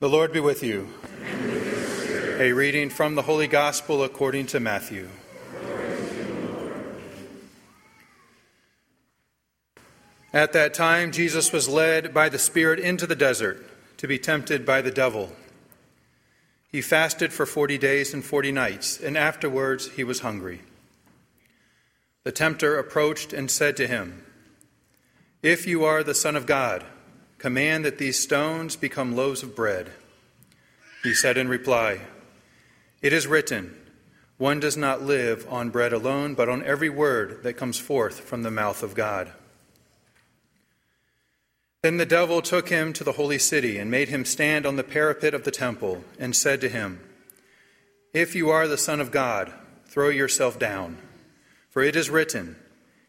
The Lord be with you. A reading from the Holy Gospel according to Matthew. At that time, Jesus was led by the Spirit into the desert to be tempted by the devil. He fasted for forty days and forty nights, and afterwards he was hungry. The tempter approached and said to him, If you are the Son of God, command that these stones become loaves of bread. He said in reply, It is written, One does not live on bread alone, but on every word that comes forth from the mouth of God. Then the devil took him to the holy city and made him stand on the parapet of the temple and said to him, If you are the Son of God, throw yourself down, for it is written,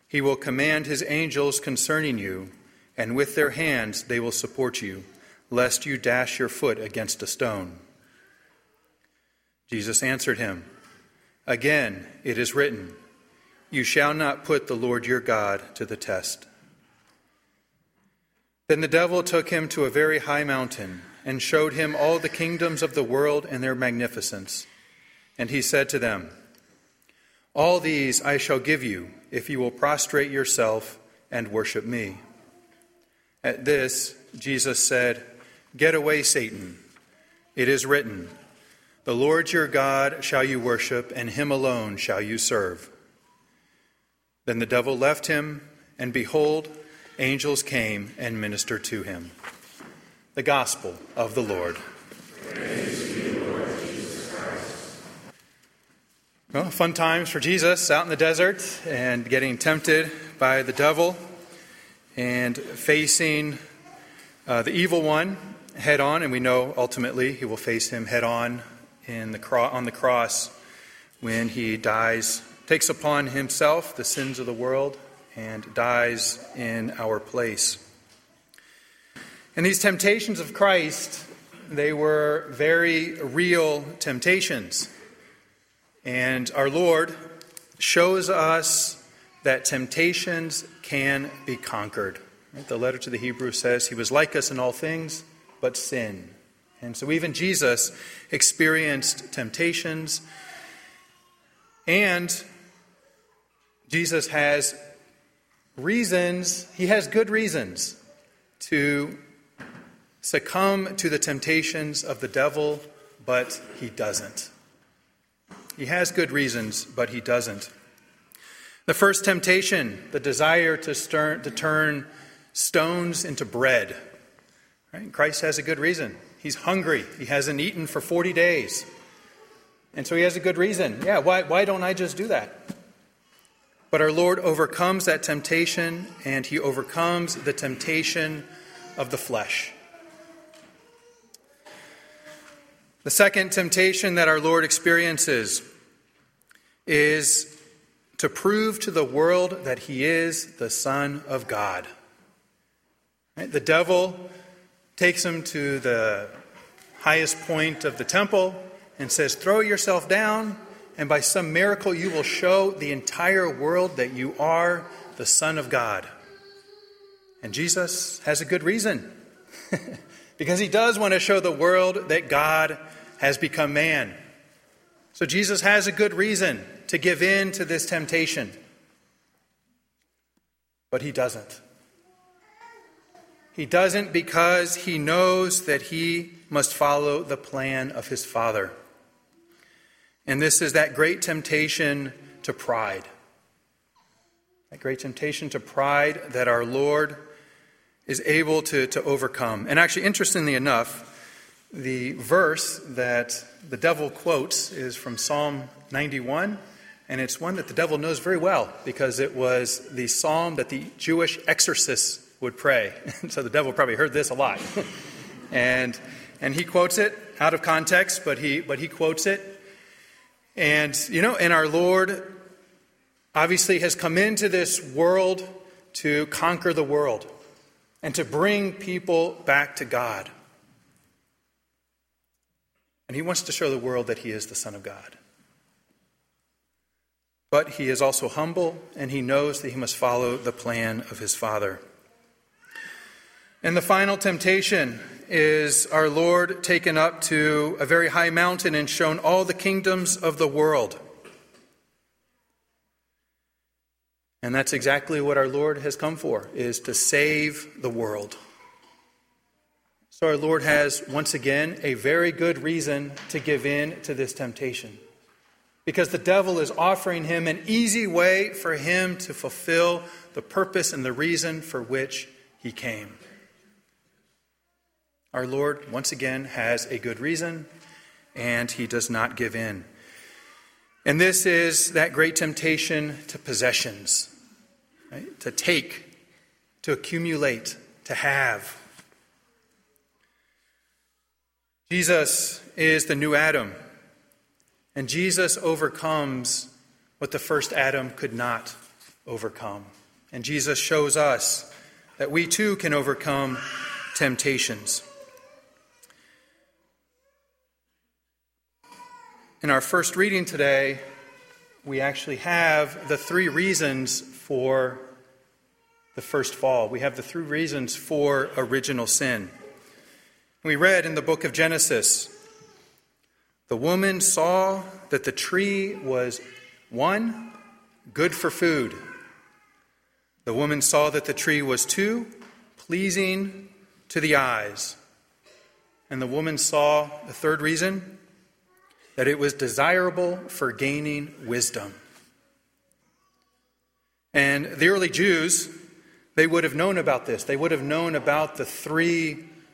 He will command His angels concerning you, and with their hands they will support you, lest you dash your foot against a stone. Jesus answered him, Again, it is written, You shall not put the Lord your God to the test. Then the devil took him to a very high mountain and showed him all the kingdoms of the world and their magnificence. And he said to them, All these I shall give you if you will prostrate yourself and worship me. At this, Jesus said, Get away, Satan. It is written, The Lord your God shall you worship, and him alone shall you serve. Then the devil left him, and behold, angels came and ministered to him. The Gospel of the Lord. well, fun times for Jesus out in the desert and getting tempted by the devil and facing uh, the evil one head on, and we know ultimately he will face him head on in the cro- on the cross when he dies, takes upon himself the sins of the world and dies in our place. And these temptations of Christ, they were very real temptations. And our Lord shows us that temptations can be conquered. The letter to the Hebrews says, He was like us in all things, but sin. And so even Jesus experienced temptations. And Jesus has reasons, he has good reasons to succumb to the temptations of the devil, but he doesn't. He has good reasons, but he doesn't. The first temptation, the desire to, to turn stones into bread. Right? Christ has a good reason. He's hungry. He hasn't eaten for 40 days. And so he has a good reason. Yeah, why, why don't I just do that? But our Lord overcomes that temptation, and he overcomes the temptation of the flesh. The second temptation that our Lord experiences is to prove to the world that he is the Son of God. Right? The devil takes him to the highest point of the temple and says, Throw yourself down and by some miracle you will show the entire world that you are the Son of God. And Jesus has a good reason. because he does want to show the world that God has become man. So Jesus has a good reason to give in to this temptation. But he doesn't. He doesn't because he knows that he must follow the plan of his Father. And this is that great temptation to pride. That great temptation to pride that our Lord is able to, to overcome. And actually, interestingly enough, the verse that the devil quotes is from Psalm 91, and it's one that the devil knows very well because it was the psalm that the Jewish exorcists would pray. so the devil probably heard this a lot. and, and he quotes it out of context, but he, but he quotes it and, you know, and our Lord obviously has come into this world to conquer the world and to bring people back to God. And he wants to show the world that he is the Son of God. But he is also humble, and he knows that he must follow the plan of his Father. And the final temptation is our Lord taken up to a very high mountain and shown all the kingdoms of the world. And that's exactly what our Lord has come for, is to save the world. So our Lord has once again a very good reason to give in to this temptation. Because the devil is offering him an easy way for him to fulfill the purpose and the reason for which he came. Our Lord, once again, has a good reason, and he does not give in. And this is that great temptation to possessions, right? to take, to accumulate, to have. Jesus is the new Adam, and Jesus overcomes what the first Adam could not overcome. And Jesus shows us that we too can overcome temptations. In our first reading today, we actually have the three reasons for the first fall. We have the three reasons for original sin. We read in the book of Genesis the woman saw that the tree was one, good for food. The woman saw that the tree was two, pleasing to the eyes. And the woman saw the third reason that it was desirable for gaining wisdom. And the early Jews, they would have known about this. They would have known about the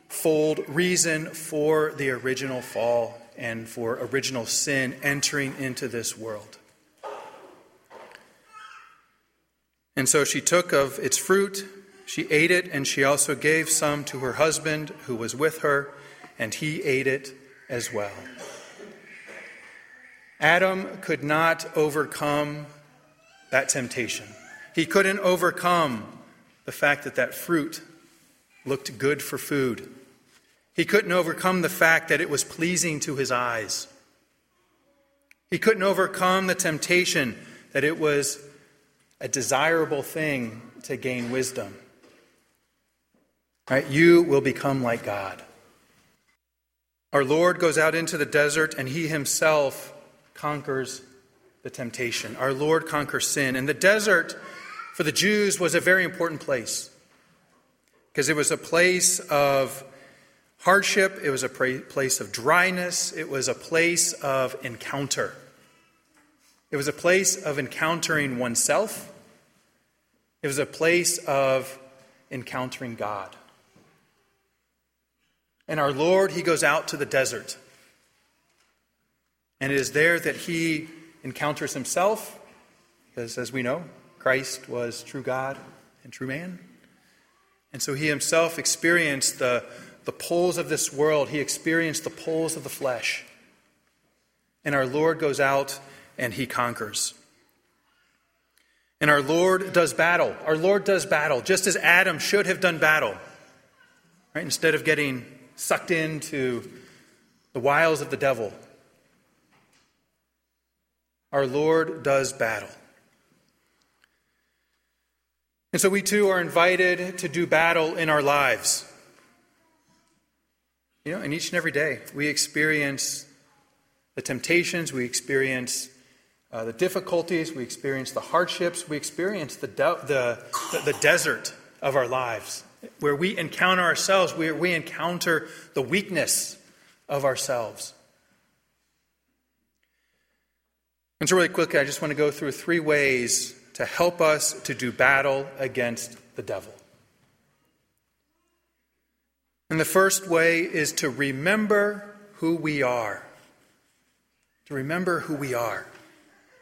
threefold reason for the original fall and for original sin entering into this world. And so she took of its fruit, she ate it, and she also gave some to her husband who was with her, and he ate it as well. Adam could not overcome that temptation. He couldn't overcome the fact that that fruit looked good for food. He couldn't overcome the fact that it was pleasing to his eyes. He couldn't overcome the temptation that it was a desirable thing to gain wisdom. Right? You will become like God. Our Lord goes out into the desert and he himself conquers the temptation. Our Lord conquers sin. And the desert for the Jews was a very important place because it was a place of hardship, it was a place of dryness, it was a place of encounter. It was a place of encountering oneself, it was a place of encountering God. And our Lord, He goes out to the desert. And it is there that he encounters himself, because as we know, Christ was true God and true man. And so he himself experienced the, the pulls of this world, he experienced the pulls of the flesh. And our Lord goes out and he conquers. And our Lord does battle. Our Lord does battle, just as Adam should have done battle. Right? Instead of getting sucked into the wiles of the devil, our Lord does battle. And so we too are invited to do battle in our lives. You know, and each and every day we experience the temptations, we experience uh, the difficulties, we experience the hardships, we experience the, de- the, the, the, desert of our lives, where we encounter ourselves, where we encounter the weakness of ourselves. And so, really quickly, I just want to go through three ways to help us to do battle against the devil. And the first way is to remember who we are. To remember who we are.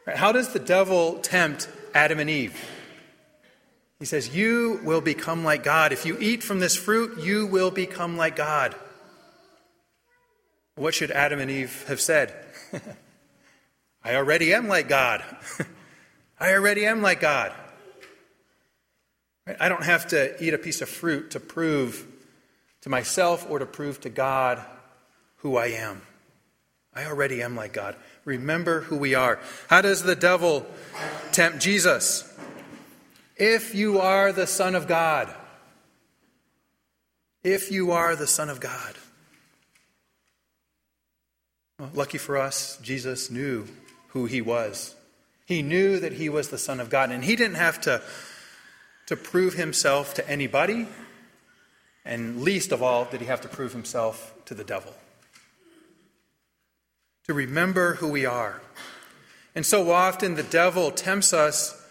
How does the devil tempt Adam and Eve? He says, You will become like God. If you eat from this fruit, you will become like God. What should Adam and Eve have said? I already am like God. I already am like God. I don't have to eat a piece of fruit to prove to myself or to prove to God who I am. I already am like God. Remember who we are. How does the devil tempt Jesus? If you are the Son of God, if you are the Son of God. Well, lucky for us, Jesus knew who he was. He knew that he was the Son of God, and he didn't have to, to prove himself to anybody, and least of all, did he have to prove himself to the devil. To remember who we are. And so often the devil tempts us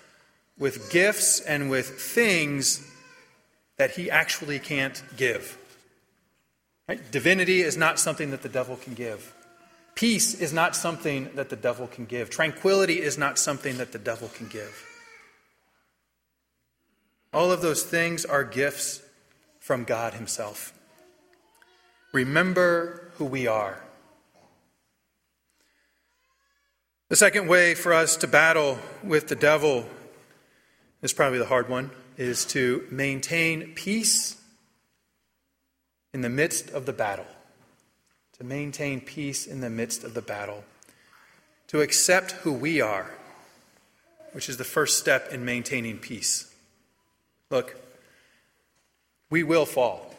with gifts and with things that he actually can't give. Right? Divinity is not something that the devil can give. Peace is not something that the devil can give. Tranquility is not something that the devil can give. All of those things are gifts from God Himself. Remember who we are. The second way for us to battle with the devil is probably the hard one is to maintain peace in the midst of the battle. To maintain peace in the midst of the battle. To accept who we are, which is the first step in maintaining peace. Look, we will fall.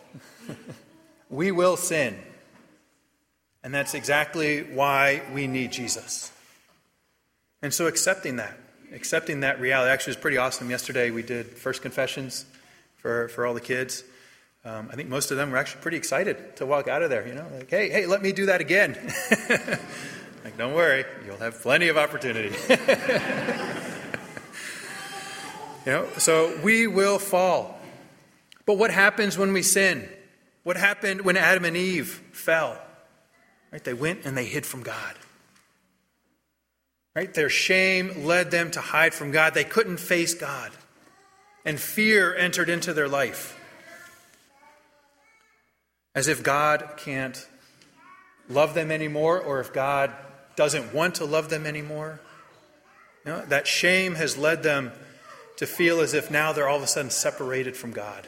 we will sin. And that's exactly why we need Jesus. And so accepting that accepting that reality actually was pretty awesome. Yesterday we did first confessions for, for all the kids. Um, I think most of them were actually pretty excited to walk out of there. You know, like, hey, hey, let me do that again. like, don't worry, you'll have plenty of opportunity. you know, so we will fall. But what happens when we sin? What happened when Adam and Eve fell? Right? They went and they hid from God. Right? Their shame led them to hide from God. They couldn't face God. And fear entered into their life. As if God can't love them anymore or if God doesn't want to love them anymore. You know, that shame has led them to feel as if now they're all of a sudden separated from God.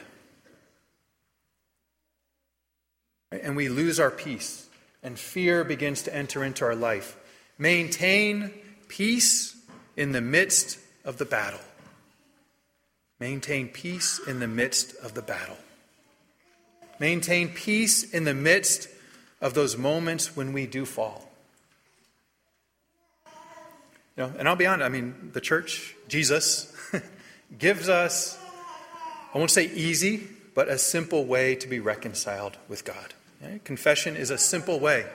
And we lose our peace, and fear begins to enter into our life. Maintain peace in the midst of the battle. Maintain peace in the midst of the battle. Maintain peace in the midst of those moments when we do fall. You know, and I'll be honest, I mean, the church, Jesus, gives us, I won't say easy, but a simple way to be reconciled with God. Right? Confession is a simple way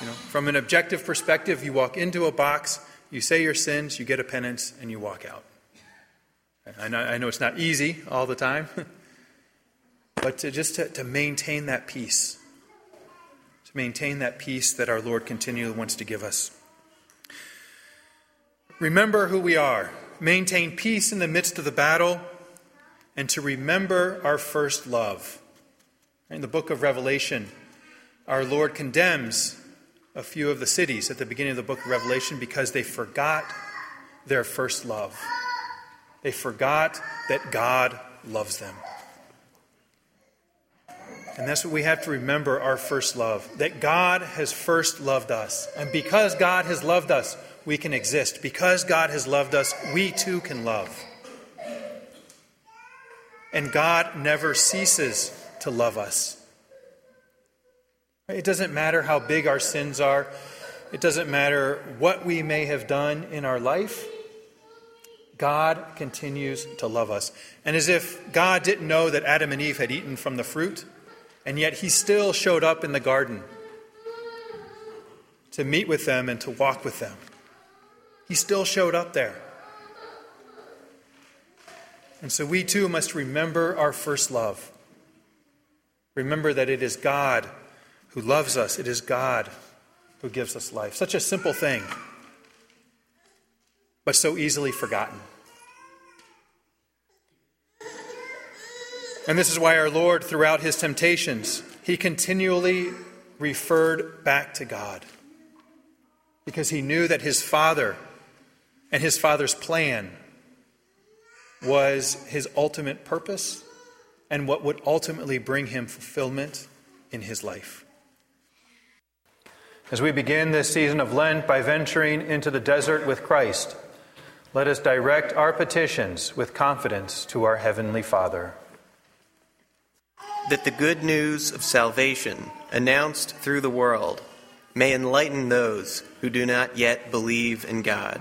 you know, from an objective perspective, you walk into a box, you say your sins, you get a penance, and you walk out. I know, I know it's not easy all the time, but to just to, to maintain that peace, to maintain that peace that our Lord continually wants to give us. Remember who we are, maintain peace in the midst of the battle, and to remember our first love. In the book of Revelation, our Lord condemns a few of the cities at the beginning of the book of Revelation because they forgot their first love. They forgot that God loves them. And that's what we have to remember our first love that God has first loved us. And because God has loved us, we can exist. Because God has loved us, we too can love. And God never ceases to love us. It doesn't matter how big our sins are, it doesn't matter what we may have done in our life. God continues to love us. And as if God didn't know that Adam and Eve had eaten from the fruit, and yet He still showed up in the garden to meet with them and to walk with them. He still showed up there. And so we too must remember our first love. Remember that it is God who loves us. It is God who gives us life. Such a simple thing, but so easily forgotten. And this is why our Lord, throughout his temptations, he continually referred back to God. Because he knew that his Father and his Father's plan was his ultimate purpose and what would ultimately bring him fulfillment in his life. As we begin this season of Lent by venturing into the desert with Christ, let us direct our petitions with confidence to our Heavenly Father. that the good news of salvation announced through the world may enlighten those who do not yet believe in God.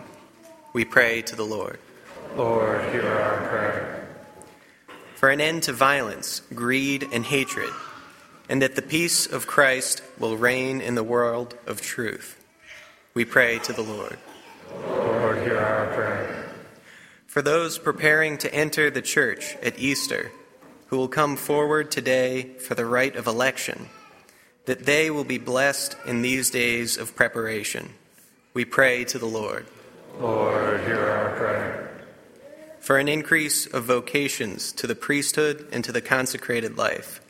We pray to the Lord. Lord, hear our prayer. For an end to violence, greed, and hatred, and that the peace of Christ will reign in the world of truth. We pray to the Lord. Lord, hear our prayer. For those preparing to enter the church at Easter, who will come forward today for the rite of election, that they will be blessed in these days of preparation. We pray to the Lord. Lord, hear our prayer. For an increase of vocations to the priesthood and to the consecrated life,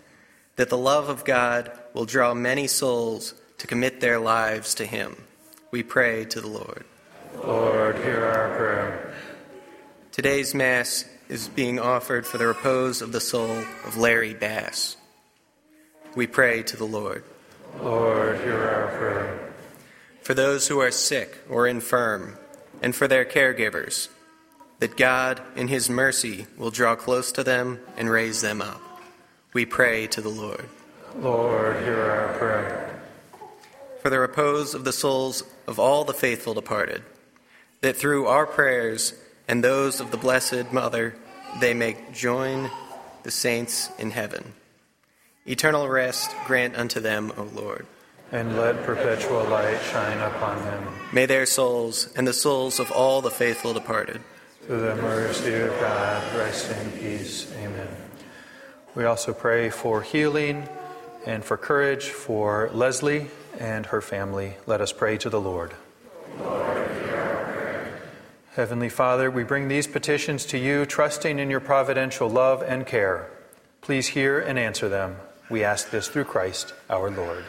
that the love of God will draw many souls to commit their lives to Him. We pray to the Lord. Lord, hear our prayer. Today's Mass is being offered for the repose of the soul of Larry Bass. We pray to the Lord. Lord, hear our prayer. For those who are sick or infirm, and for their caregivers, that God, in His mercy, will draw close to them and raise them up. We pray to the Lord. Lord, hear our prayer. For the repose of the souls of all the faithful departed, that through our prayers and those of the Blessed Mother they may join the saints in heaven. Eternal rest grant unto them, O Lord. And let perpetual light shine upon them. May their souls and the souls of all the faithful departed Through the mercy of God, rest in peace. Amen. We also pray for healing and for courage for Leslie and her family. Let us pray to the Lord. Heavenly Father, we bring these petitions to you, trusting in your providential love and care. Please hear and answer them. We ask this through Christ our Lord.